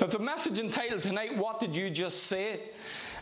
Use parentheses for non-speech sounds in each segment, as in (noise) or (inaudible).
The message entitled tonight, What Did You Just Say?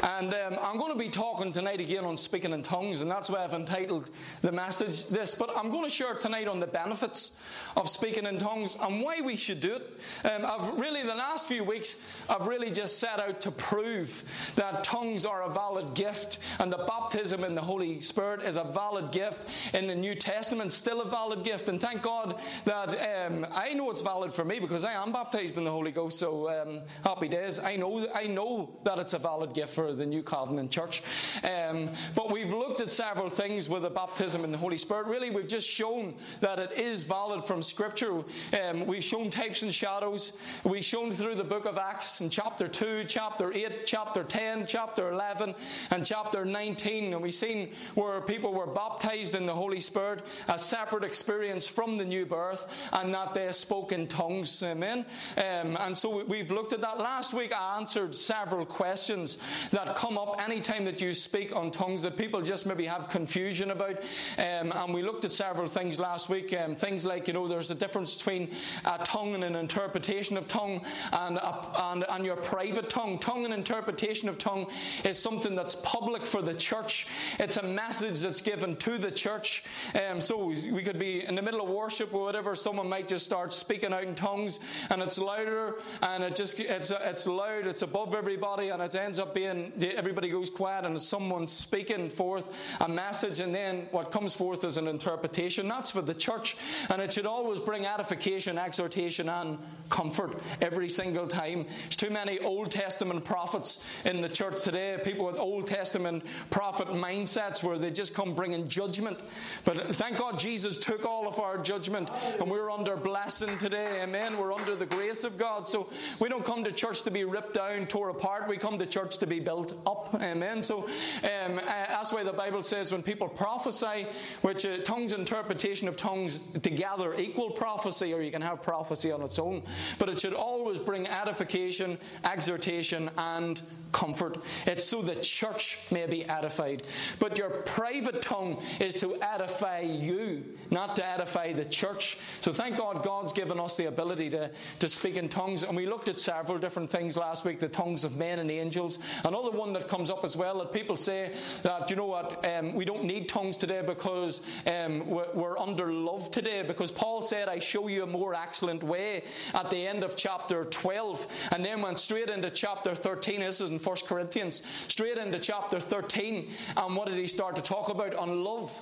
And um, I'm going to be talking tonight again on speaking in tongues, and that's why I've entitled the message this. But I'm going to share tonight on the benefits of speaking in tongues and why we should do it. Um, I've really, the last few weeks, I've really just set out to prove that tongues are a valid gift, and the baptism in the Holy Spirit is a valid gift in the New Testament, still a valid gift. And thank God that um, I know it's valid for me because I am baptized in the Holy Ghost. So um, happy days. I know, I know that it's a valid gift for the New Covenant Church. Um, but we've looked at several things with the baptism in the Holy Spirit. Really, we've just shown that it is valid from Scripture. Um, we've shown types and shadows. We've shown through the book of Acts in chapter 2, chapter 8, chapter 10, chapter 11, and chapter 19. And we've seen where people were baptized in the Holy Spirit, a separate experience from the new birth, and that they spoke in tongues. Amen. Um, and so we've looked at that. Last week, I answered several questions that come up anytime that you speak on tongues that people just maybe have confusion about. Um, and we looked at several things last week. Um, things like, you know, there's a difference between a tongue and an interpretation of tongue and, a, and, and your private tongue. Tongue and interpretation of tongue is something that's public for the church, it's a message that's given to the church. Um, so we could be in the middle of worship or whatever, someone might just start speaking out in tongues and it's louder and it just it's, it's loud, it's above everybody, and it ends up being everybody goes quiet and someone's speaking forth a message, and then what comes forth is an interpretation. That's for the church, and it should always bring edification, exhortation, and comfort every single time. There's too many Old Testament prophets in the church today, people with Old Testament prophet mindsets where they just come bringing judgment. But thank God Jesus took all of our judgment, and we're under blessing today. Amen. We're under the grace of God. So we don't come to church to be ripped down, tore apart. We come to church to be built up. Amen. So um, uh, that's why the Bible says when people prophesy, which uh, tongues interpretation of tongues together equal prophecy, or you can have prophecy on its own. But it should always bring edification, exhortation, and comfort. It's so the church may be edified. But your private tongue is to edify you, not to edify the church. So thank God God's given us the ability to, to speak in tongues. And we looked at several different things last week the tongues of men and angels. Another one that comes up as well that people say that, you know what, um, we don't need tongues today because um, we're, under love today. Because Paul said, I show you a more excellent way at the end of chapter 12. And then went straight into chapter 13. This is in 1 Corinthians. Straight into chapter 13. And what did he start to talk about? On love.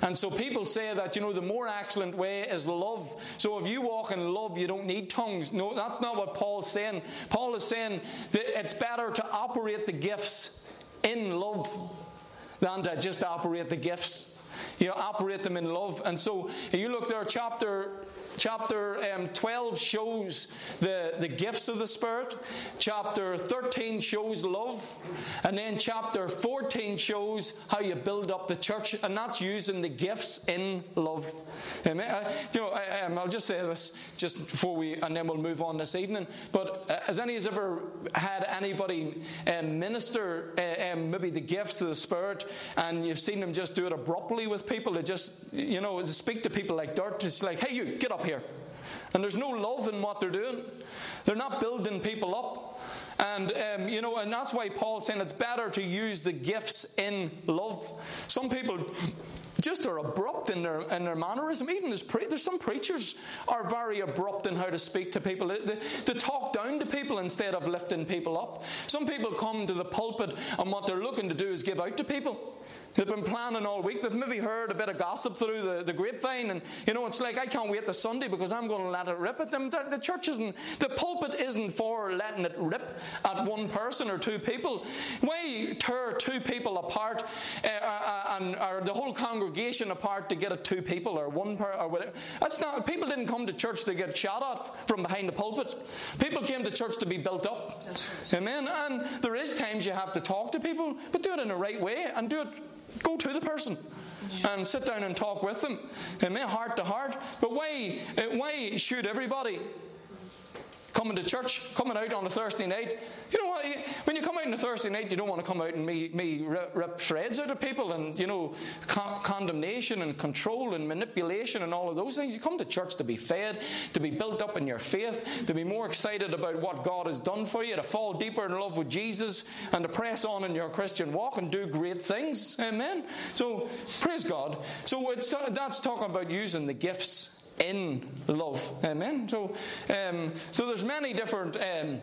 And so people say that, you know, the more excellent way is love. So if you walk in love, you don't need tongues. No, that's not what Paul's saying. Paul is saying that it's better to operate the gifts in love than to just operate the gifts. You know, operate them in love. And so you look there, chapter Chapter um, 12 shows the, the gifts of the Spirit. Chapter 13 shows love. And then chapter 14 shows how you build up the church. And that's using the gifts in love. Amen. Uh, you know, I, will um, just say this just before we, and then we'll move on this evening. But uh, has any of ever had anybody um, minister uh, um, maybe the gifts of the Spirit and you've seen them just do it abruptly with people? To just, you know, speak to people like dirt. It's like, hey, you, get up here. And there's no love in what they're doing. They're not building people up. And, um, you know, and that's why Paul's saying it's better to use the gifts in love. Some people just are abrupt in their, in their mannerism. Even there's, pre- there's some preachers are very abrupt in how to speak to people. They, they talk down to people instead of lifting people up. Some people come to the pulpit and what they're looking to do is give out to people. They've been planning all week. They've maybe heard a bit of gossip through the, the grapevine, and you know, it's like, I can't wait to Sunday because I'm going to let it rip at them. The, the church isn't, the pulpit isn't for letting it rip at one person or two people. Why tear two people apart uh, uh, uh, and or the whole congregation apart to get at two people or one per, or whatever? That's not, people didn't come to church to get shot at from behind the pulpit. People came to church to be built up. Amen. And there is times you have to talk to people, but do it in the right way and do it Go to the person and sit down and talk with them. Amen. Heart to heart. But why, why shoot everybody? Coming to church, coming out on a Thursday night. You know what? When you come out on a Thursday night, you don't want to come out and me, me rip, shreds out of people and, you know, con- condemnation and control and manipulation and all of those things. You come to church to be fed, to be built up in your faith, to be more excited about what God has done for you, to fall deeper in love with Jesus, and to press on in your Christian walk and do great things. Amen. So, praise God. So, that's talking about using the gifts in love. Amen. So, um, so there's many different. Um,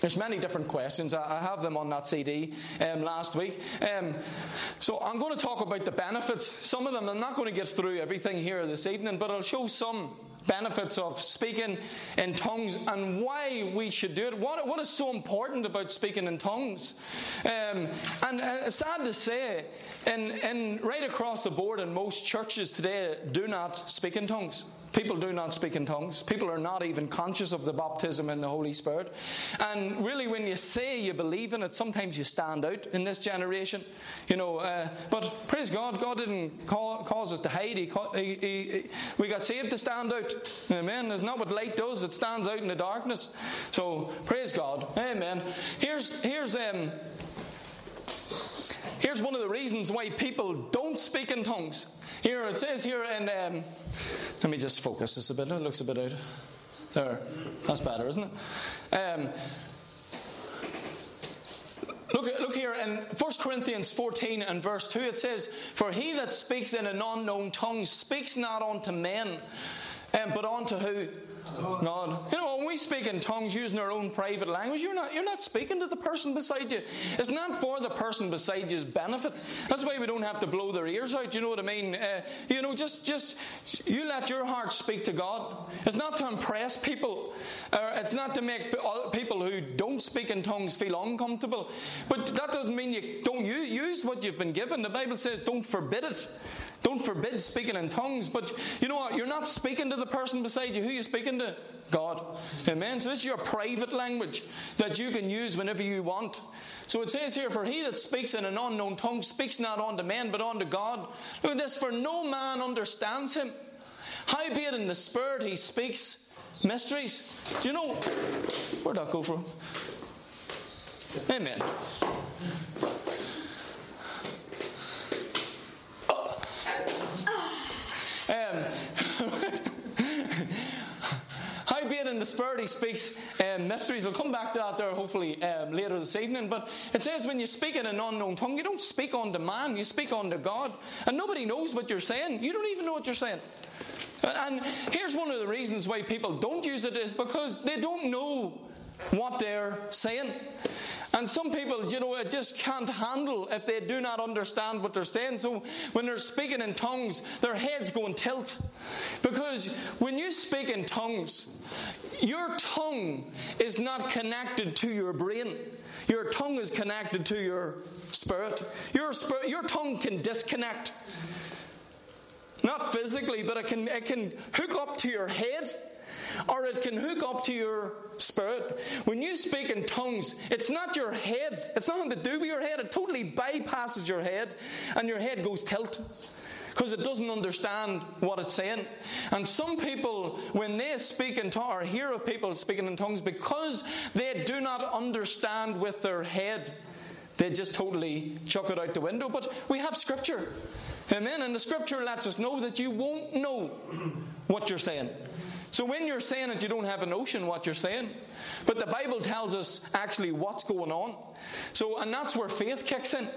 there's many different questions. I have them on that CD um, last week. Um, so I'm going to talk about the benefits. Some of them, I'm not going to get through everything here this evening, but I'll show some benefits of speaking in tongues and why we should do it. What, what is so important about speaking in tongues? Um, and uh, sad to say, in, in, right across the board in most churches today do not speak in tongues. People do not speak in tongues. People are not even conscious of the baptism in the Holy Spirit. And really, when you say you believe in it, sometimes you stand out in this generation. You know, uh, but praise God, God didn't call, cause us to hide. He, he, he, we got saved to stand out. Amen. It's not what light does, it stands out in the darkness. So, praise God. Amen. Here's, here's, um, here's one of the reasons why people don't speak in tongues. Here it says here, and um, let me just focus this a bit. It looks a bit out. There, that's better, isn't it? Um, Look, look here in 1 Corinthians 14 and verse 2 it says, For he that speaks in an unknown tongue speaks not unto men, um, but unto who? God. You know, when we speak in tongues using our own private language, you're not, you're not speaking to the person beside you. It's not for the person beside you's benefit. That's why we don't have to blow their ears out. You know what I mean? Uh, you know, just, just, you let your heart speak to God. It's not to impress people. Uh, it's not to make people who don't speak in tongues feel uncomfortable. But that doesn't mean you don't use what you've been given. The Bible says don't forbid it. Don't forbid speaking in tongues, but you know what? You're not speaking to the person beside you. Who are you speaking to? God. Amen. So this is your private language that you can use whenever you want. So it says here, For he that speaks in an unknown tongue speaks not unto men, but unto God. Look at this, for no man understands him. Howbeit in the Spirit he speaks mysteries. Do you know where'd that go from? Amen. (laughs) howbeit in he speaks um, mysteries. I'll come back to that there hopefully um, later this evening. But it says when you speak in an unknown tongue, you don't speak unto man, you speak unto God. And nobody knows what you're saying. You don't even know what you're saying. And here's one of the reasons why people don't use it is because they don't know what they're saying. And some people, you know, just can't handle if they do not understand what they're saying. So when they're speaking in tongues, their heads go and tilt. Because when you speak in tongues, your tongue is not connected to your brain. Your tongue is connected to your spirit. Your, spirit, your tongue can disconnect. Not physically, but it can, it can hook up to your head or it can hook up to your spirit. When you speak in tongues, it's not your head. It's nothing to do with your head. It totally bypasses your head, and your head goes tilt because it doesn't understand what it's saying. And some people, when they speak in tongues, or hear of people speaking in tongues, because they do not understand with their head, they just totally chuck it out the window. But we have scripture. Amen. And the scripture lets us know that you won't know what you're saying. So when you're saying it, you don't have a notion what you're saying. But the Bible tells us actually what's going on. So, and that's where faith kicks in.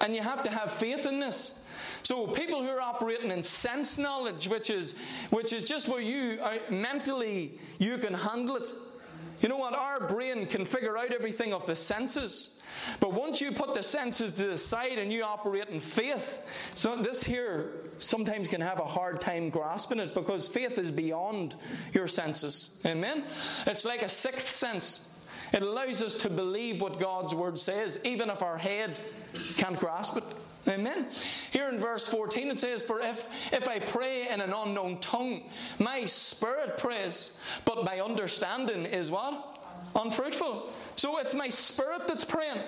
And you have to have faith in this. So people who are operating in sense knowledge, which is which is just where you are, mentally you can handle it. You know what? Our brain can figure out everything of the senses. But once you put the senses to the side and you operate in faith, so this here sometimes can have a hard time grasping it because faith is beyond your senses. Amen? It's like a sixth sense. It allows us to believe what God's word says, even if our head can't grasp it. Amen. Here in verse 14 it says, For if, if I pray in an unknown tongue, my spirit prays, but my understanding is what? Unfruitful. So it's my spirit that's praying.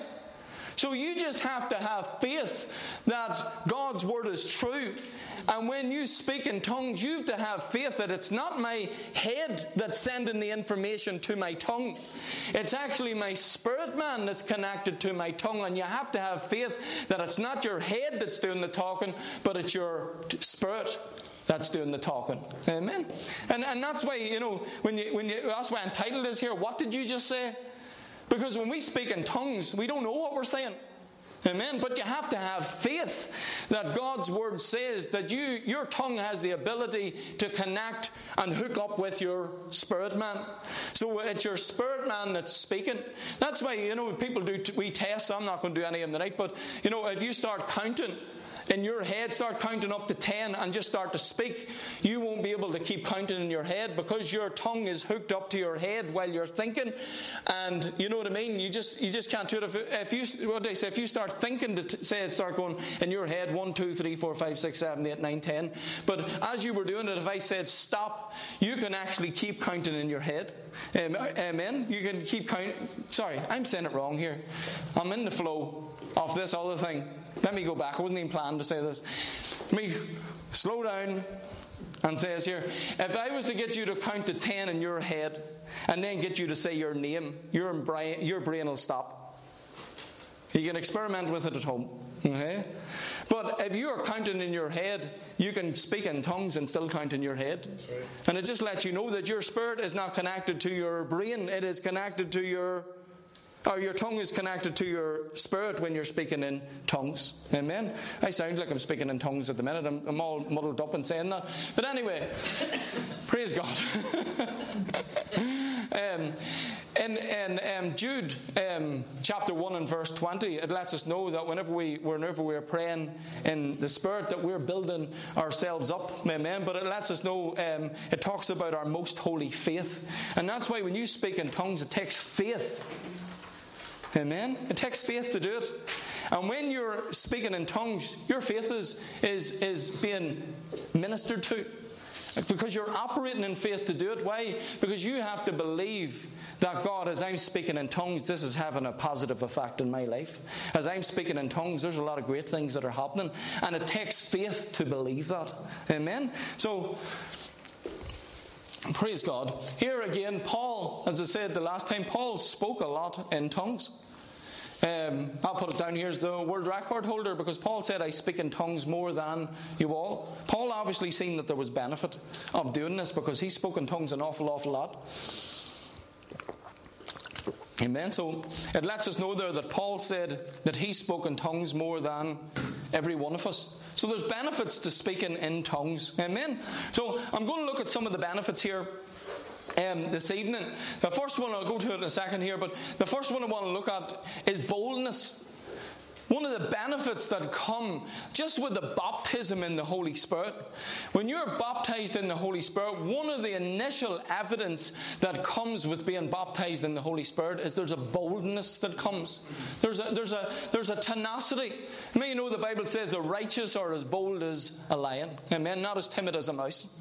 So you just have to have faith that God's word is true. And when you speak in tongues, you have to have faith that it's not my head that's sending the information to my tongue. It's actually my spirit man that's connected to my tongue. And you have to have faith that it's not your head that's doing the talking, but it's your spirit that's doing the talking. Amen. And and that's why, you know, when you when you that's why entitled is here, what did you just say? Because when we speak in tongues, we don't know what we're saying. Amen. But you have to have faith that God's word says that you your tongue has the ability to connect and hook up with your spirit man. So it's your spirit man that's speaking. That's why you know people do we test, I'm not going to do any of them tonight, but you know if you start counting in your head, start counting up to 10 and just start to speak, you won't be able to keep counting in your head because your tongue is hooked up to your head while you're thinking. And you know what I mean? You just, you just can't do it. If, if you, what they say, if you start thinking to say it, start going in your head 1, 2, 3, 4, 5, 6, 7, 8, 9, 10. But as you were doing it, if I said stop, you can actually keep counting in your head. Amen? You can keep counting. Sorry, I'm saying it wrong here. I'm in the flow of this other thing. Let me go back. I wasn't even planning to say this. Let Me slow down and says here, if I was to get you to count to ten in your head and then get you to say your name, your brain, your brain will stop. You can experiment with it at home. Okay? But if you are counting in your head, you can speak in tongues and still count in your head. Right. And it just lets you know that your spirit is not connected to your brain, it is connected to your or your tongue is connected to your spirit when you're speaking in tongues. Amen. I sound like I'm speaking in tongues at the minute. I'm, I'm all muddled up and saying that. But anyway, (laughs) praise God. (laughs) um, in, in um, Jude um, chapter 1 and verse 20, it lets us know that whenever, we, whenever we're praying in the Spirit, that we're building ourselves up. Amen. But it lets us know, um, it talks about our most holy faith. And that's why when you speak in tongues, it takes faith Amen. It takes faith to do it. And when you're speaking in tongues, your faith is, is, is being ministered to. Because you're operating in faith to do it. Why? Because you have to believe that God, as I'm speaking in tongues, this is having a positive effect in my life. As I'm speaking in tongues, there's a lot of great things that are happening. And it takes faith to believe that. Amen? So, Praise God. Here again, Paul, as I said the last time, Paul spoke a lot in tongues. Um, I'll put it down here as the world record holder because Paul said, I speak in tongues more than you all. Paul obviously seen that there was benefit of doing this because he spoke in tongues an awful, awful lot. Amen. So it lets us know there that Paul said that he spoke in tongues more than every one of us. So there's benefits to speaking in tongues. Amen. So I'm going to look at some of the benefits here. Um, this evening. The first one, I'll go to in a second here, but the first one I want to look at is boldness. One of the benefits that come just with the baptism in the Holy Spirit. When you're baptized in the Holy Spirit, one of the initial evidence that comes with being baptized in the Holy Spirit is there's a boldness that comes. There's a, there's a, there's a tenacity. I mean, you know, the Bible says the righteous are as bold as a lion. Amen. Not as timid as a mouse.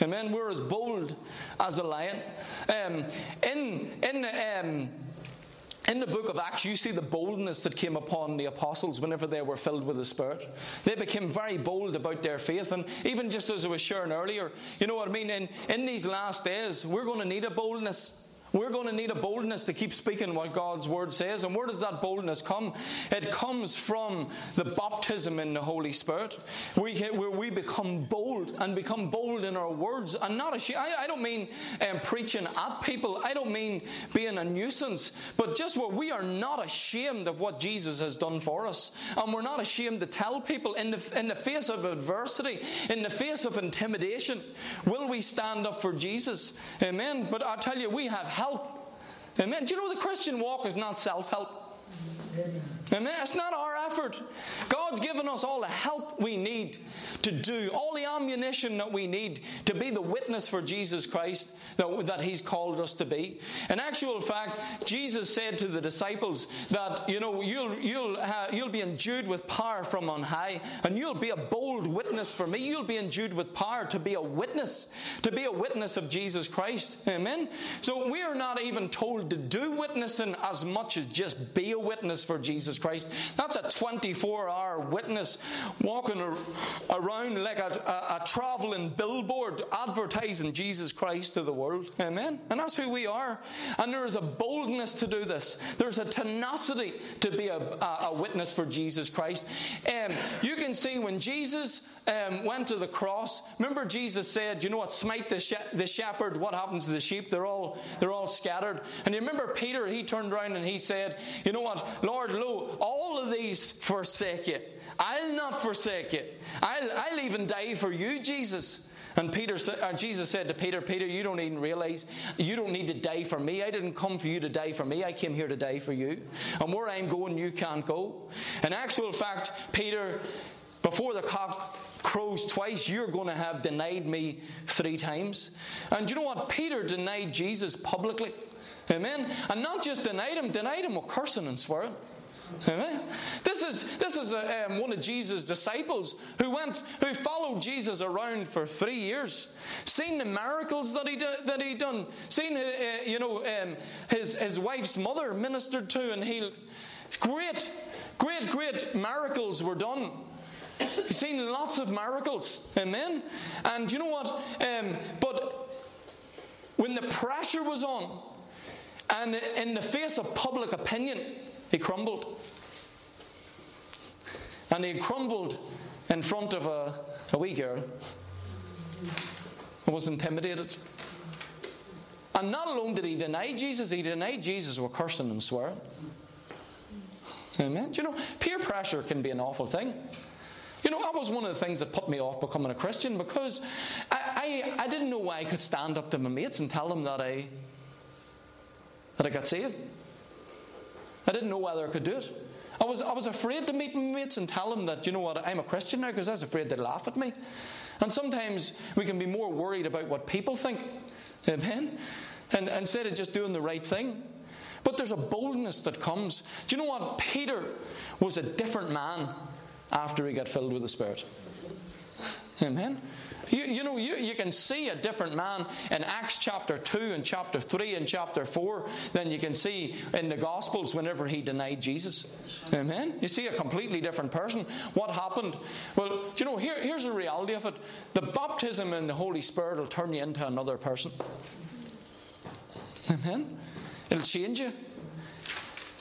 Amen. We're as bold as a lion. Um, in in um, in the book of Acts, you see the boldness that came upon the apostles whenever they were filled with the Spirit. They became very bold about their faith. And even just as I was sharing earlier, you know what I mean? In, in these last days, we're going to need a boldness. We're going to need a boldness to keep speaking what God's word says. And where does that boldness come? It comes from the baptism in the Holy Spirit, where we become bold and become bold in our words. And not a, I, I don't mean um, preaching at people, I don't mean being a nuisance, but just where we are not ashamed of what Jesus has done for us. And we're not ashamed to tell people in the, in the face of adversity, in the face of intimidation, will we stand up for Jesus? Amen. But I tell you, we have help. Amen. Do you know the Christian walk is not self help? Amen. It's not our effort. God's given us all the help we need to do, all the ammunition that we need to be the witness for Jesus Christ that, that He's called us to be. In actual fact, Jesus said to the disciples that, you know, you'll, you'll, you'll be endued with power from on high, and you'll be a bold witness for me. You'll be endued with power to be a witness, to be a witness of Jesus Christ. Amen? So we are not even told to do witnessing as much as just be a witness for Jesus Christ. That's a 24 hour witness walking around like a, a, a traveling billboard advertising Jesus Christ to the world. Amen? And that's who we are. And there is a boldness to do this, there's a tenacity to be a, a, a witness for Jesus Christ. Um, you can see when Jesus um, went to the cross, remember Jesus said, You know what, smite the, the shepherd, what happens to the sheep? They're all, they're all scattered. And you remember Peter, he turned around and he said, You know what, Lord, lo, all of these forsake you. I'll not forsake you. I'll, I'll even die for you, Jesus. And Peter, uh, Jesus said to Peter, Peter, you don't even realize you don't need to die for me. I didn't come for you to die for me. I came here to die for you. And where I'm going, you can't go. In actual fact, Peter, before the cock crows twice, you're going to have denied me three times. And you know what? Peter denied Jesus publicly. Amen. And not just denied him, denied him with cursing and swearing. This is this is a, um, one of Jesus' disciples who went who followed Jesus around for three years, seen the miracles that he that he done, seen uh, uh, you know um, his his wife's mother ministered to and healed. Great, great, great miracles were done. Seen lots of miracles, amen. And you know what? Um, but when the pressure was on, and in the face of public opinion, he crumbled. And he crumbled in front of a, a wee girl who was intimidated. And not alone did he deny Jesus, he denied Jesus with cursing and swearing. Amen. Do you know, peer pressure can be an awful thing. You know, that was one of the things that put me off becoming a Christian because I, I, I didn't know why I could stand up to my mates and tell them that I that I got saved. I didn't know whether I could do it. I was, I was afraid to meet my mates and tell them that, you know what, I'm a Christian now because I was afraid they'd laugh at me. And sometimes we can be more worried about what people think. Amen? And instead of just doing the right thing. But there's a boldness that comes. Do you know what? Peter was a different man after he got filled with the Spirit. Amen? You, you know, you, you can see a different man in Acts chapter 2 and chapter 3 and chapter 4 than you can see in the Gospels whenever he denied Jesus. Amen? You see a completely different person. What happened? Well, you know, here, here's the reality of it the baptism in the Holy Spirit will turn you into another person. Amen? It'll change you.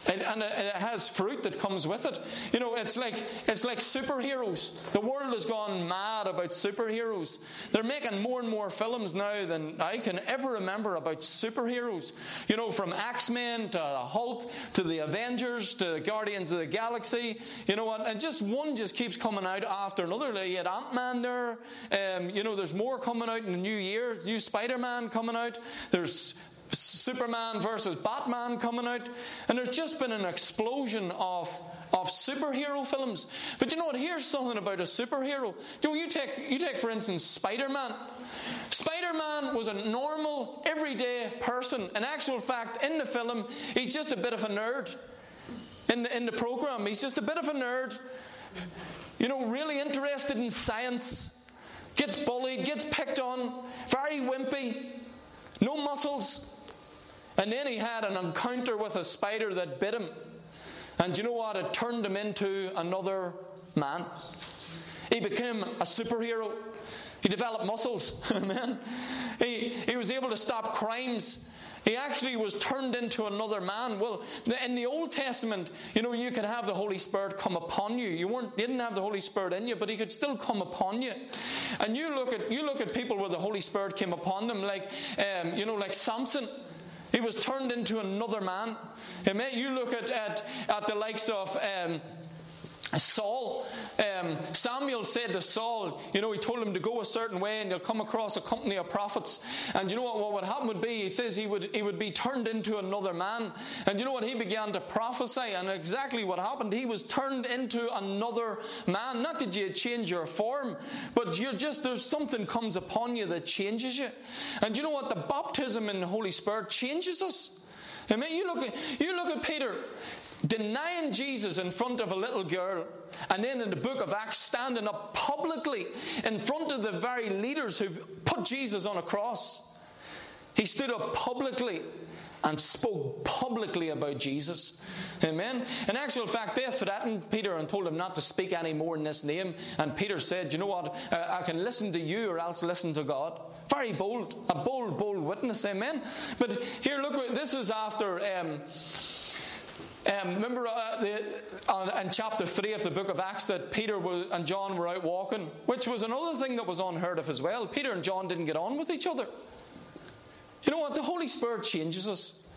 And, and, it has fruit that comes with it. You know, it's like it's like superheroes. The world has gone mad about superheroes. They're making more and more films now than I can ever remember about superheroes. You know, from X Men to the Hulk to the Avengers to Guardians of the Galaxy. You know what? And just one just keeps coming out after another. You had Ant Man there. Um, you know, there's more coming out in the new year. New Spider Man coming out. There's Superman versus Batman coming out, and there's just been an explosion of, of superhero films. But you know what? Here's something about a superhero. You know, you take you take for instance Spider-Man. Spider-Man was a normal, everyday person. In actual fact, in the film, he's just a bit of a nerd. In the, in the program, he's just a bit of a nerd. You know, really interested in science. Gets bullied, gets picked on, very wimpy, no muscles. And then he had an encounter with a spider that bit him. And you know what? It turned him into another man. He became a superhero. He developed muscles. (laughs) Amen. He, he was able to stop crimes. He actually was turned into another man. Well, in the Old Testament, you know, you could have the Holy Spirit come upon you. You weren't, didn't have the Holy Spirit in you, but He could still come upon you. And you look at you look at people where the Holy Spirit came upon them, like um, you know, like Samson. He was turned into another man. Amen. You look at, at, at the likes of um, Saul, um, Samuel said to Saul, you know, he told him to go a certain way and you'll come across a company of prophets. And you know what, what would happen would be, he says he would, he would be turned into another man. And you know what, he began to prophesy and exactly what happened, he was turned into another man. Not that you change your form, but you're just, there's something comes upon you that changes you. And you know what, the baptism in the Holy Spirit changes us. Amen. You look at you look at Peter denying Jesus in front of a little girl, and then in the book of Acts, standing up publicly in front of the very leaders who put Jesus on a cross. He stood up publicly and spoke publicly about Jesus. Amen. In actual fact, they threatened Peter and told him not to speak any more in this name. And Peter said, You know what? Uh, I can listen to you or else listen to God. Very bold. A bold, bold witness. Amen. But here, look, this is after. Um, um, remember uh, the, in chapter 3 of the book of Acts that Peter was, and John were out walking, which was another thing that was unheard of as well. Peter and John didn't get on with each other. You know what? The Holy Spirit changes us.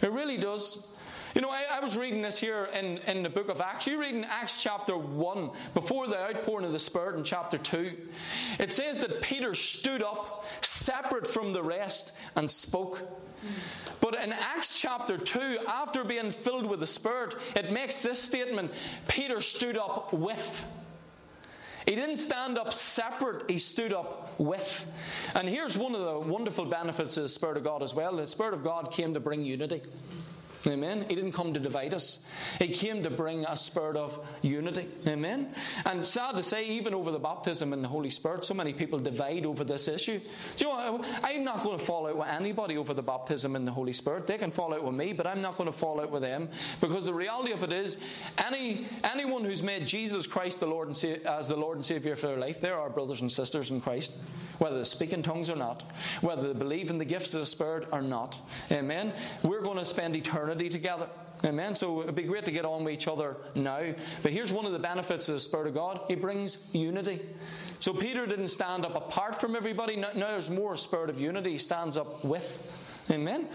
It really does. You know, I, I, was reading this here in, in the book of Acts. You read in Acts chapter 1, before the outpouring of the Spirit in chapter 2. It says that Peter stood up, separate from the rest, and spoke. But in Acts chapter 2, after being filled with the Spirit, it makes this statement Peter stood up with. He didn't stand up separate, he stood up with. And here's one of the wonderful benefits of the Spirit of God as well the Spirit of God came to bring unity. Amen. He didn't come to divide us. He came to bring a spirit of unity. Amen. And sad to say, even over the baptism in the Holy Spirit, so many people divide over this issue. Do you know, I'm not going to fall out with anybody over the baptism in the Holy Spirit. They can fall out with me, but I'm not going to fall out with them because the reality of it is, any anyone who's made Jesus Christ the Lord and Sa- as the Lord and Savior for their life, they're our brothers and sisters in Christ whether they speak in tongues or not, whether they believe in the gifts of the Spirit or not. Amen. We're going to spend eternity together. Amen. So it'd be great to get on with each other now. But here's one of the benefits of the Spirit of God He brings unity. So Peter didn't stand up apart from everybody. Now, there's more spirit of unity. He stands up with. Amen.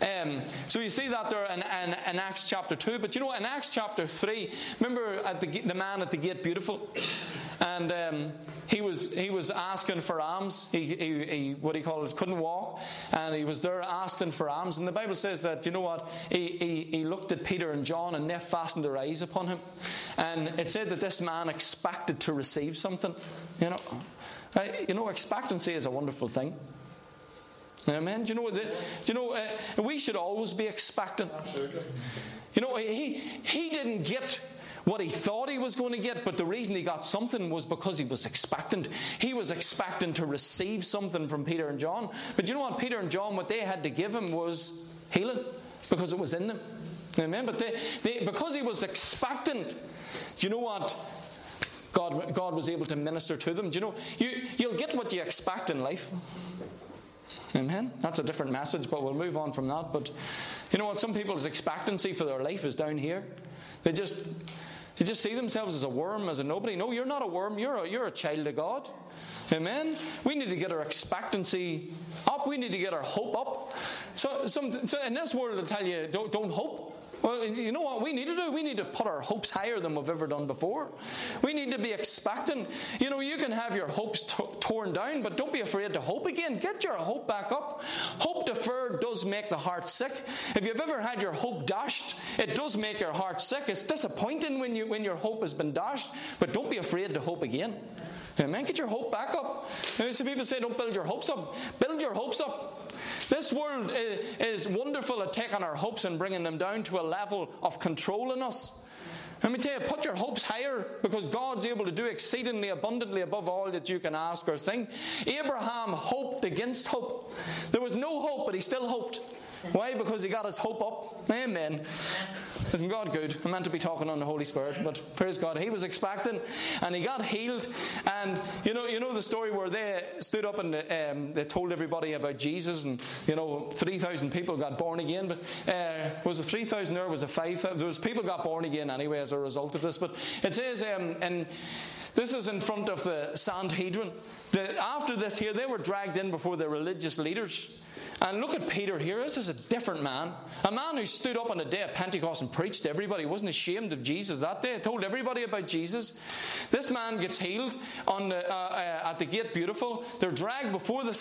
Um, so you see that there in, in, in, Acts chapter 2. But you know, in Acts chapter 3, remember at the, the man at the gate, beautiful? And um, he was he was asking for alms. He, he, he, what he called it couldn't walk, and he was there asking for alms. And the Bible says that you know what he, he, he looked at Peter and John, and they fastened their eyes upon him. And it said that this man expected to receive something. You know, you know, expectancy is a wonderful thing. Amen. Do you know? Do you know? Uh, we should always be expectant. Absolutely. You know, he he didn't get what he thought he was going to get, but the reason he got something was because he was expectant. He was expecting to receive something from Peter and John. But you know what? Peter and John, what they had to give him was healing because it was in them. Amen. But they, they, because he was expectant, you know what? God, God was able to minister to them. Do you know? You, you'll get what you expect in life. Amen. That's a different message, but we'll move on from that. But you know what? Some people's expectancy for their life is down here. They just they just see themselves as a worm, as a nobody. No, you're not a worm. You're a, you're a child of God. Amen. We need to get our expectancy up. We need to get our hope up. So, some, so in this world, I tell you, don't, don't hope. Well, you know what we need to do? We need to put our hopes higher than we've ever done before. We need to be expecting. You know, you can have your hopes t- torn down, but don't be afraid to hope again. Get your hope back up. Hope deferred does make the heart sick. If you've ever had your hope dashed, it does make your heart sick. It's disappointing when, you, when your hope has been dashed, but don't be afraid to hope again. Amen. Get your hope back up. Some people say, don't build your hopes up. Build your hopes up. This world is wonderful at taking our hopes and bringing them down to a level of controlling us. Let me tell you, put your hopes higher because God's able to do exceedingly abundantly above all that you can ask or think. Abraham hoped against hope. There was no hope, but he still hoped. Why? Because he got his hope up. Amen. Isn't God good? I'm meant to be talking on the Holy Spirit, but praise God. He was expecting and he got healed. And you know, you know the story where they stood up and um, they told everybody about Jesus, and you know, 3,000 people got born again. But uh, was it 3,000 or was it 5,000? There was people got born again anyway as a result of this. But it says, um, and this is in front of the Sanhedrin. The, after this here, they were dragged in before the religious leaders. And look at Peter here. This is a different man. A man who stood up on the day of Pentecost and preached to everybody, wasn't ashamed of Jesus that day, told everybody about Jesus. This man gets healed on the, uh, uh, at the gate beautiful. They're dragged before the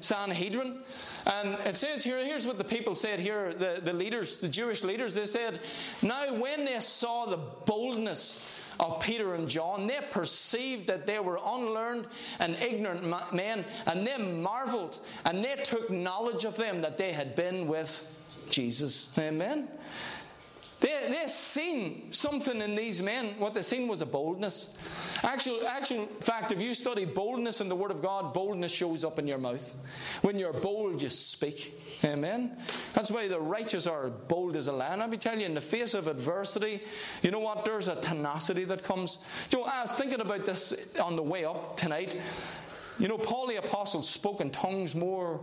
Sanhedrin. And it says here, here's what the people said here, the, the leaders, the Jewish leaders, they said, Now when they saw the boldness of Peter and John, they perceived that they were unlearned and ignorant men, and they marveled and they took knowledge of them that they had been with Jesus. Amen. They, they seen something in these men. What they seen was a boldness. Actual, actual fact, if you study boldness in the Word of God, boldness shows up in your mouth. When you're bold, you speak. Amen. That's why the righteous are bold as a lion. Let me tell you, in the face of adversity, you know what? There's a tenacity that comes. You know, I was thinking about this on the way up tonight. You know, Paul the Apostle spoke in tongues more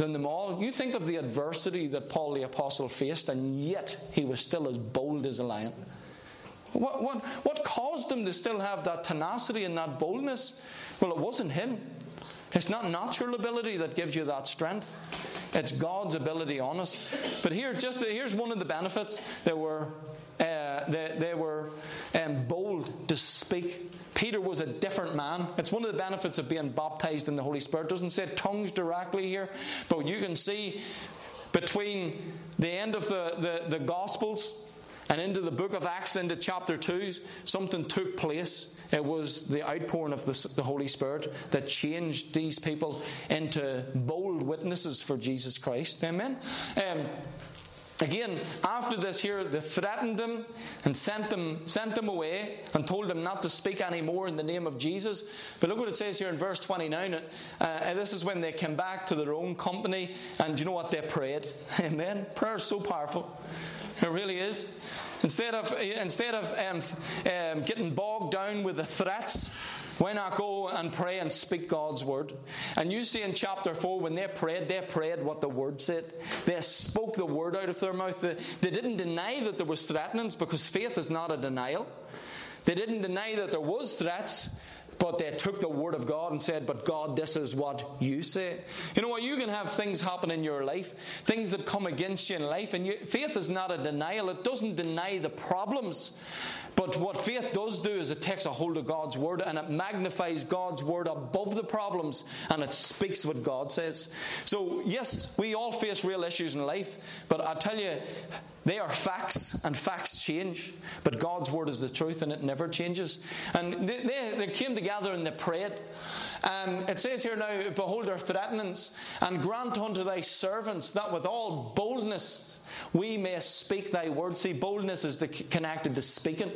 than them all. You think of the adversity that Paul the Apostle faced, and yet he was still as bold as a lion. What, what, what caused him to still have that tenacity and that boldness? Well, it wasn't him. It's not natural ability that gives you that strength. It's God's ability on us. But here, just here's one of the benefits. They were, uh, they, they were um, bold to speak. Peter was a different man. It's one of the benefits of being baptized in the Holy Spirit. It doesn't say tongues directly here, but you can see between the end of the, the, the Gospels and into the book of Acts, into chapter 2, something took place. It was the outpouring of the, the, Holy Spirit that changed these people into bold witnesses for Jesus Christ. Amen. Um, Again, after this here, they threatened them and sent them, sent them away and told them not to speak anymore in the name of Jesus. But look what it says here in verse 29. Uh, and this is when they came back to their own company, and you know what? They prayed. (laughs) Amen. Prayer is so powerful. It really is. Instead of, instead of um, um, getting bogged down with the threats, why not go and pray and speak God's word? And you see in chapter 4, when they prayed, they prayed what the word said. They spoke the word out of their mouth. They, they didn't deny that there was threatenings because faith is not a denial. They didn't deny that there was threats. But they took the word of God and said, But God, this is what you say. You know what? You can have things happen in your life, things that come against you in life, and you, faith is not a denial. It doesn't deny the problems. But what faith does do is it takes a hold of God's word and it magnifies God's word above the problems and it speaks what God says. So, yes, we all face real issues in life, but I tell you, they are facts and facts change. But God's word is the truth and it never changes. And they, they, they came together and they prayed. And it says here now, Behold our threatenings, and grant unto thy servants that with all boldness we may speak thy word. See, boldness is the, connected to speaking.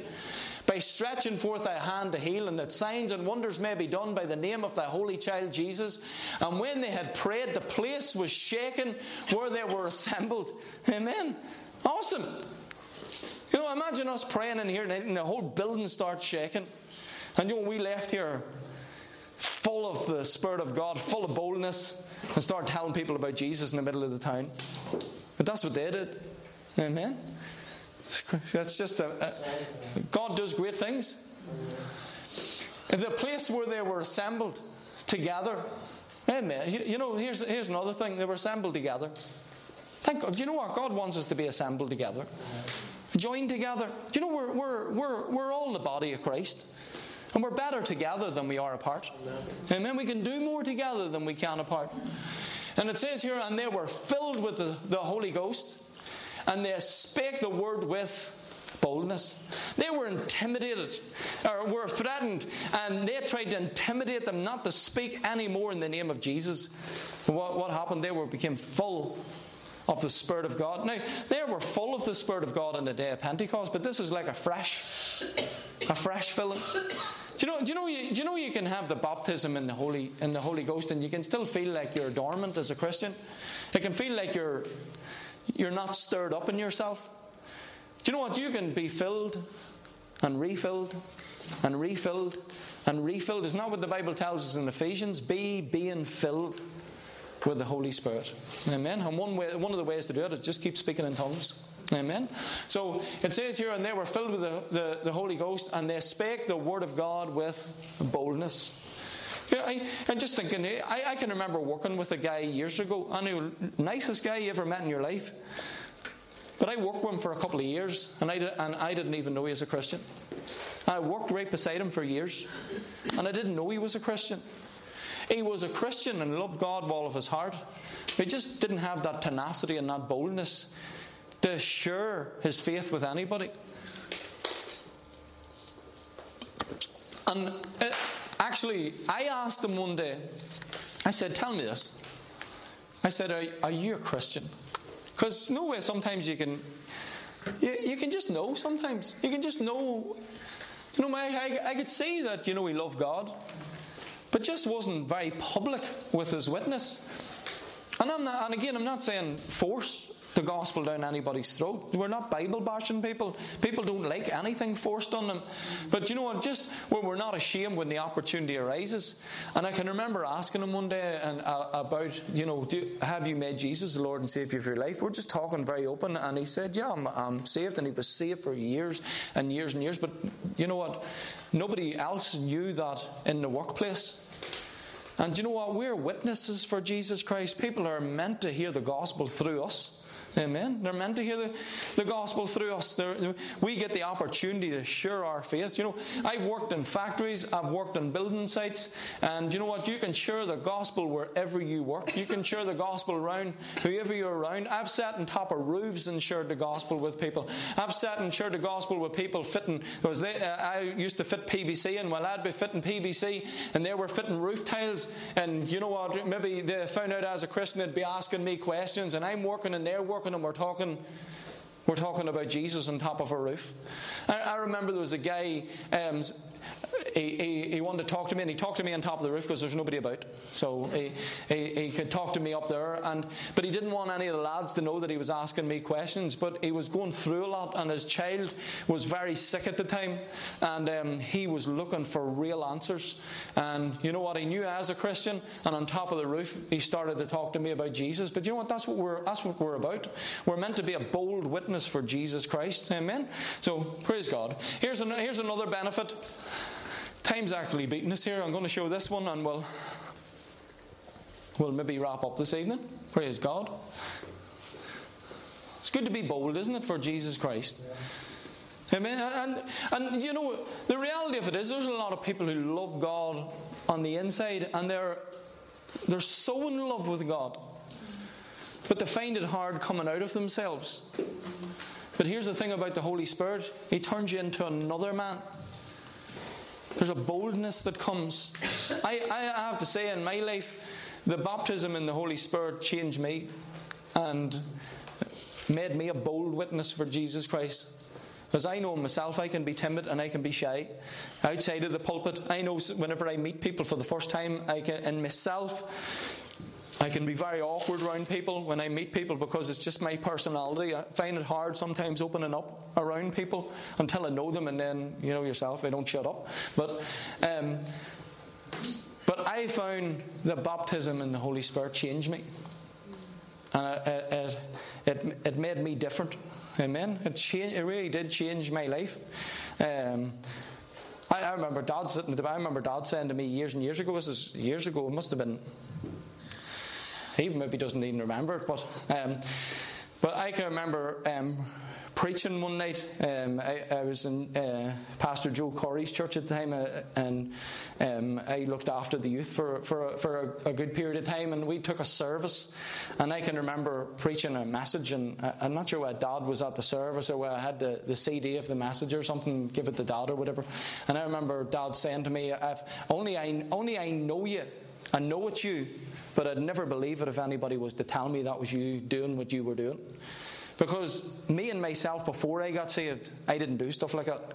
By stretching forth thy hand to heal, and that signs and wonders may be done by the name of thy holy child Jesus. And when they had prayed, the place was shaken where they were (laughs) assembled. Amen. Awesome. You know, imagine us praying in here and the whole building starts shaking. And you know, we left here full of the Spirit of God, full of boldness, and start telling people about Jesus in the middle of the town. But that's what they did. Amen. That's just a, a God does great things. The place where they were assembled together. Amen. You, you know, here's, here's another thing. They were assembled together. Thank God. You know what? God wants us to be assembled together. Joined together. Do you know we're, we're, we're, we're all in the body of Christ. And we're better together than we are apart. Amen. We can do more together than we can apart. And it says here, and they were filled with the, the Holy Ghost, and they spake the word with boldness. They were intimidated, or were threatened, and they tried to intimidate them not to speak anymore in the name of Jesus. What, what happened? They were became full of the Spirit of God. Now, they were full of the Spirit of God on the day of Pentecost, but this is like a fresh, a fresh filling. Do you know? Do you know? You, do you know you can have the baptism in the Holy in the Holy Ghost, and you can still feel like you're dormant as a Christian. It can feel like you're you're not stirred up in yourself. Do you know what? You can be filled and refilled and refilled and refilled. Isn't what the Bible tells us in Ephesians? Be being filled with the Holy Spirit. Amen. And one way, one of the ways to do it is just keep speaking in tongues. Amen. So it says here, and they were filled with the, the, the Holy Ghost, and they spake the word of God with boldness. Know, I, am just thinking, I, I can remember working with a guy years ago, I knew nicest guy you ever met in your life. But I worked with him for a couple of years, and I, did, and I didn't even know he was a Christian. I worked right beside him for years, and I didn't know he was a Christian. He was a Christian and loved God with all of his heart. He just didn't have that tenacity and that boldness to share his faith with anybody. And uh, actually, I asked him one day, I said, Tell me this. I said, Are, are you a Christian? Because no way sometimes you can, you, you can just know sometimes. You can just know. You know, I, I, I could see that, you know, he loved God, but just wasn't very public with his witness. And, I'm not, and again, I'm not saying force the gospel down anybody's throat. We're not Bible bashing people. People don't like anything forced on them. But you know what? Just where we're not ashamed when the opportunity arises. And I can remember asking him one day and, uh, about, you know, do, have you made Jesus the Lord and Savior of your life? We're just talking very open. And he said, Yeah, I'm, I'm saved. And he was saved for years and years and years. But you know what? Nobody else knew that in the workplace. And you know what? We're witnesses for Jesus Christ. People are meant to hear the gospel through us. Amen. They're meant to hear the, the gospel through us. They're, we get the opportunity to share our faith. You know, I've worked in factories, I've worked in building sites, and you know what? You can share the gospel wherever you work. You can share the gospel around whoever you're around. I've sat on top of roofs and shared the gospel with people. I've sat and shared the gospel with people fitting, because they, uh, I used to fit PVC, and while I'd be fitting PVC, and they were fitting roof tiles, and you know what? Maybe they found out as a Christian they'd be asking me questions, and I'm working and they're working talking and we're talking we're talking about Jesus on top of a roof. I, remember there was a guy um, he, he, he, wanted to talk to me, and he talked to me on top of the roof because there's nobody about. So he, he, he, could talk to me up there, and but he didn't want any of the lads to know that he was asking me questions. But he was going through a lot, and his child was very sick at the time, and um, he was looking for real answers. And you know what? He knew as a Christian, and on top of the roof, he started to talk to me about Jesus. But you know what? That's what we're that's what we're about. We're meant to be a bold witness for Jesus Christ. Amen. So praise God. Here's an, here's another benefit. Time's actually beating us here. I'm going to show this one and we'll, we'll maybe wrap up this evening. Praise God. It's good to be bold, isn't it, for Jesus Christ? Amen. And, and you know, the reality of it is there's a lot of people who love God on the inside and they're, they're so in love with God. But they find it hard coming out of themselves. But here's the thing about the Holy Spirit He turns you into another man. There's a boldness that comes. I, I have to say, in my life, the baptism in the Holy Spirit changed me and made me a bold witness for Jesus Christ. As I know myself, I can be timid and I can be shy. Outside of the pulpit, I know whenever I meet people for the first time, I can, in myself, I can be very awkward around people when I meet people because it's just my personality. I find it hard sometimes opening up around people until I know them, and then you know yourself, I don't shut up. But um, but I found the baptism in the Holy Spirit changed me, and it it, it, made me different. Amen. It changed. It really did change my life. Um, I, I remember Dad sitting. I remember Dad saying to me years and years ago. This is years ago. It must have been (laughs) he maybe doesn't even remember it, but um, but I can remember um, preaching one night. Um, I, I, was in uh, Pastor Joe Corey's church at the time, uh, and um, I looked after the youth for for, for a, a, good period of time. And we took a service, and I can remember preaching a message. And I, am not sure where Dad was at the service or where I had the, the CD of the message or something, give it to Dad or whatever. And I remember Dad saying to me, "I've only I only I know you." I know it's you, but I'd never believe it if anybody was to tell me that was you doing what you were doing. Because me and myself, before I got saved, I didn't do stuff like that.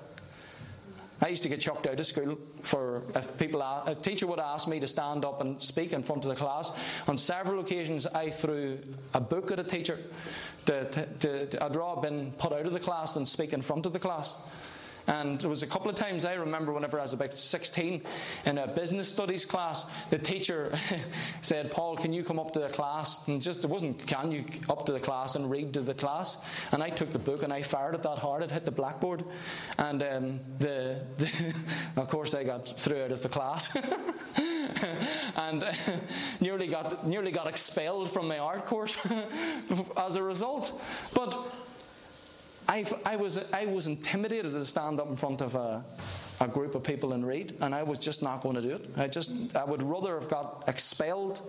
I used to get chucked out of school for if people a teacher would ask me to stand up and speak in front of the class. On several occasions, I threw a book at a teacher. To, to, to, I'd rather been put out of the class than speak in front of the class. And there was a couple of times I remember whenever I was about 16 in a business studies class, the teacher (laughs) said, Paul, can you come up to the class? And just, it wasn't, can you up to the class and read to the class? And I took the book and I fired it that hard, it hit the blackboard. And um, the, (laughs) the of course, I got through out of the class. (laughs) and uh, nearly got nearly got expelled from my art course as a result. But I, I was I was intimidated to stand up in front of a, a group of people and read, and I was just not going to do it. I just I would rather have got expelled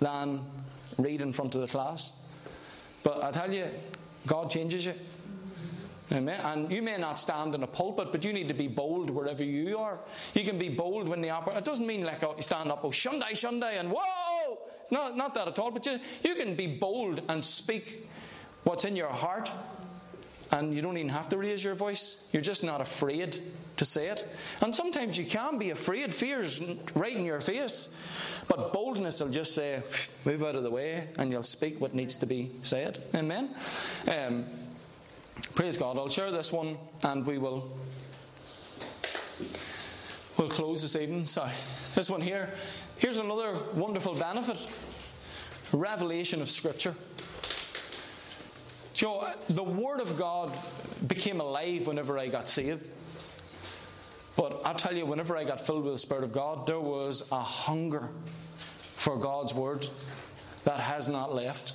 than read in front of the class. But I tell you, God changes you. Amen. And you may not stand in a pulpit, but you need to be bold wherever you are. You can be bold when the opera. It doesn't mean like oh, you stand up, oh Shunday, Shunday, and whoa. It's not not that at all. But you you can be bold and speak what's in your heart, and you don't even have to raise your voice. You're just not afraid to say it. And sometimes you can be afraid. Fear's right in your face, but boldness will just say, "Move out of the way," and you'll speak what needs to be said. Amen. Um, Praise God. I'll share this one and we will we'll close this evening. Sorry. This one here. Here's another wonderful benefit. Revelation of Scripture. Joe, the Word of God became alive whenever I got saved. But i tell you, whenever I got filled with the Spirit of God, there was a hunger for God's Word that has not left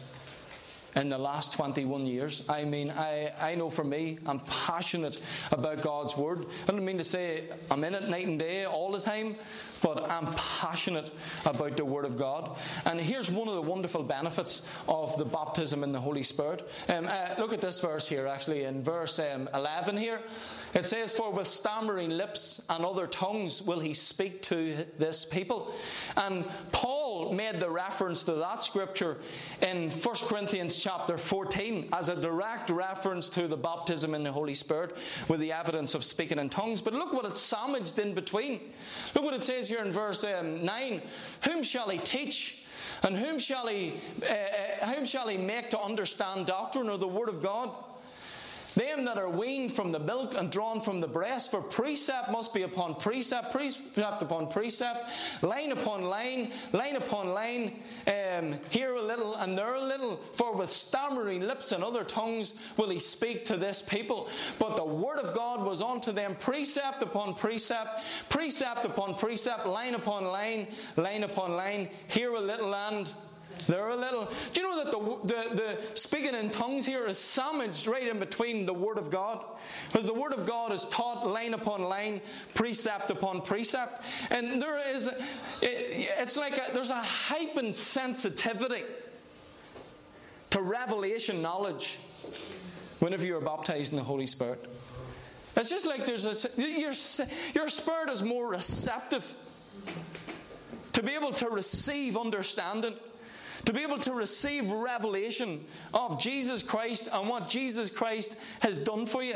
in the last 21 years. I mean, I, I know for me, I'm passionate about God's Word. I don't mean to say I'm in it night and day all the time, but I'm passionate about the Word of God. And here's one of the wonderful benefits of the baptism in the Holy Spirit. Um, uh, look at this verse here, actually, in verse um, 11 here. It says, For with stammering lips and other tongues will he speak to this people. And Paul made the reference to that scripture in 1 Corinthians chapter 14 as a direct reference to the baptism in the Holy Spirit with the evidence of speaking in tongues. But look what it's sandwiched in between. Look what it says here in verse um, 9 Whom shall he teach? And whom shall he, uh, uh, whom shall he make to understand doctrine or the word of God? Them that are weaned from the milk and drawn from the breast, for precept must be upon precept, precept upon precept, line upon line, line upon line, um, here a little and there a little. For with stammering lips and other tongues will he speak to this people. But the word of God was unto them precept upon precept, precept upon precept, line upon line, line upon line, here a little and they're a little. Do you know that the, the, the speaking in tongues here is sandwiched right in between the Word of God? Because the Word of God is taught line upon line, precept upon precept. And there is, it, it's like a, there's a heightened sensitivity to revelation knowledge whenever you're baptized in the Holy Spirit. It's just like there's a, your, your spirit is more receptive to be able to receive understanding to be able to receive revelation of Jesus Christ and what Jesus Christ has done for you.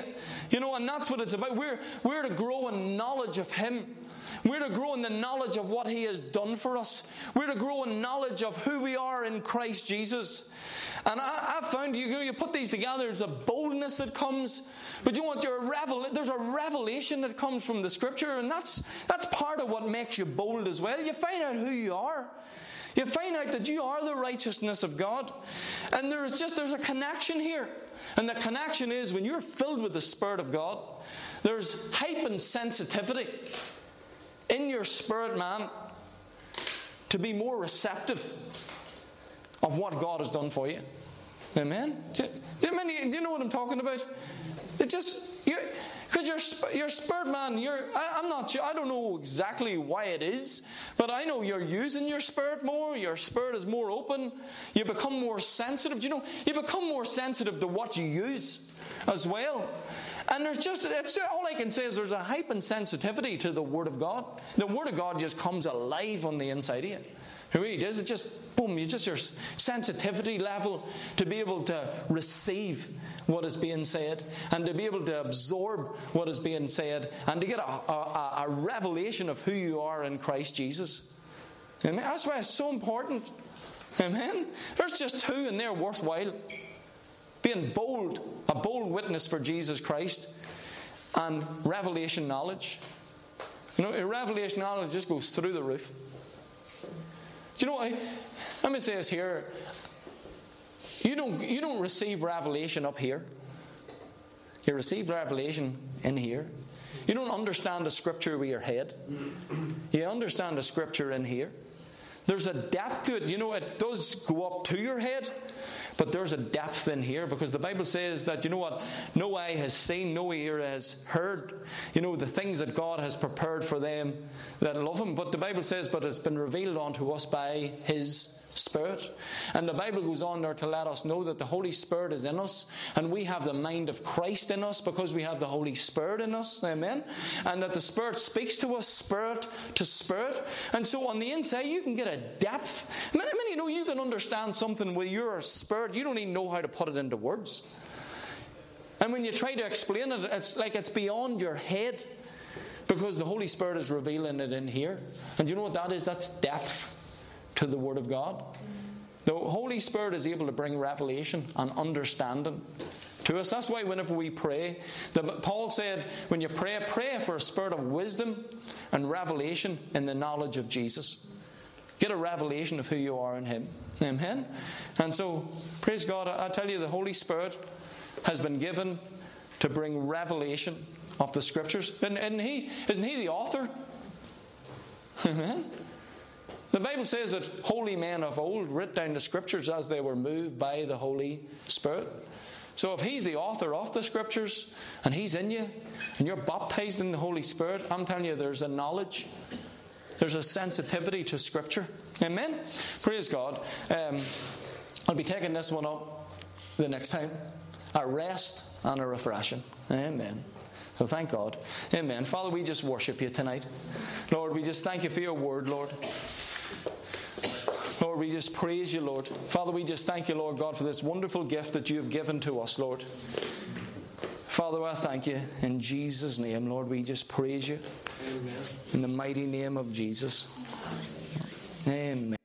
You know, and that's what it's about. We're, we're to grow in knowledge of Him. We're to grow in the knowledge of what He has done for us. We're to grow in knowledge of who we are in Christ Jesus. And I, I found you, you put these together, there's a boldness that comes. But you want your revel there's a revelation that comes from the scripture, and that's that's part of what makes you bold as well. You find out who you are. You find out that you are the righteousness of God. And there's just there's a connection here. And the connection is when you're filled with the Spirit of God, there's heightened sensitivity in your spirit, man, to be more receptive of what God has done for you. Amen? Do you, do you, do you know what I'm talking about? It just, because you're, you're spirit man, you're, I, am not sure, I don't know exactly why it is, but I know you're using your spirit more, your spirit is more open, you become more sensitive. Do You know, you become more sensitive to what you use as well. And there's just, it's, all I can say is there's a heightened sensitivity to the Word of God. The Word of God just comes alive on the inside of you. It really does. It just, boom, you just your sensitivity level to be able to receive what is being said and to be able to absorb what is being said and to get a, a, a revelation of who you are in Christ Jesus. Amen. That's why it's so important. Amen. There's just two and they're worthwhile. Being bold, a bold witness for Jesus Christ, and revelation knowledge. You know, revelation knowledge just goes through the roof. Do you know what? Let me say this here. You don't, you don't receive revelation up here. You receive revelation in here. You don't understand the scripture with your head. You understand the scripture in here. There's a depth to it. You know, it does go up to your head, but there's a depth in here because the Bible says that, you know what, no eye has seen, no ear has heard, you know, the things that God has prepared for them that love Him. But the Bible says, but it's been revealed unto us by His Spirit. And the Bible goes on there to let us know that the Holy Spirit is in us, and we have the mind of Christ in us because we have the Holy Spirit in us. Amen. And that the Spirit speaks to us, spirit to spirit. And so on the inside, you can get a depth. Many, many know you can understand something with your spirit, you don't even know how to put it into words. And when you try to explain it, it's like it's beyond your head because the Holy Spirit is revealing it in here. And you know what that is? That's depth to the Word of God. The Holy Spirit is able to bring revelation and understanding to us. That's why whenever we pray, the, Paul said, when you pray, pray for a spirit of wisdom and revelation in the knowledge of Jesus. Get a revelation of who you are in Him. Amen. And so, praise God. I, tell you, the Holy Spirit has been given to bring revelation of the Scriptures. And, and he isn't He the author? Amen. The Bible says that holy men of old wrote down the scriptures as they were moved by the Holy Spirit. So if He's the author of the scriptures and He's in you and you're baptized in the Holy Spirit, I'm telling you there's a knowledge, there's a sensitivity to scripture. Amen? Praise God. Um, I'll be taking this one up the next time. A rest and a refreshing. Amen. So thank God. Amen. Father, we just worship you tonight. Lord, we just thank you for your word, Lord. Lord, we just praise you, Lord. Father, we just thank you, Lord God, for this wonderful gift that you have given to us, Lord. Father, I thank you in Jesus' name, Lord. We just praise you Amen. in the mighty name of Jesus. Amen.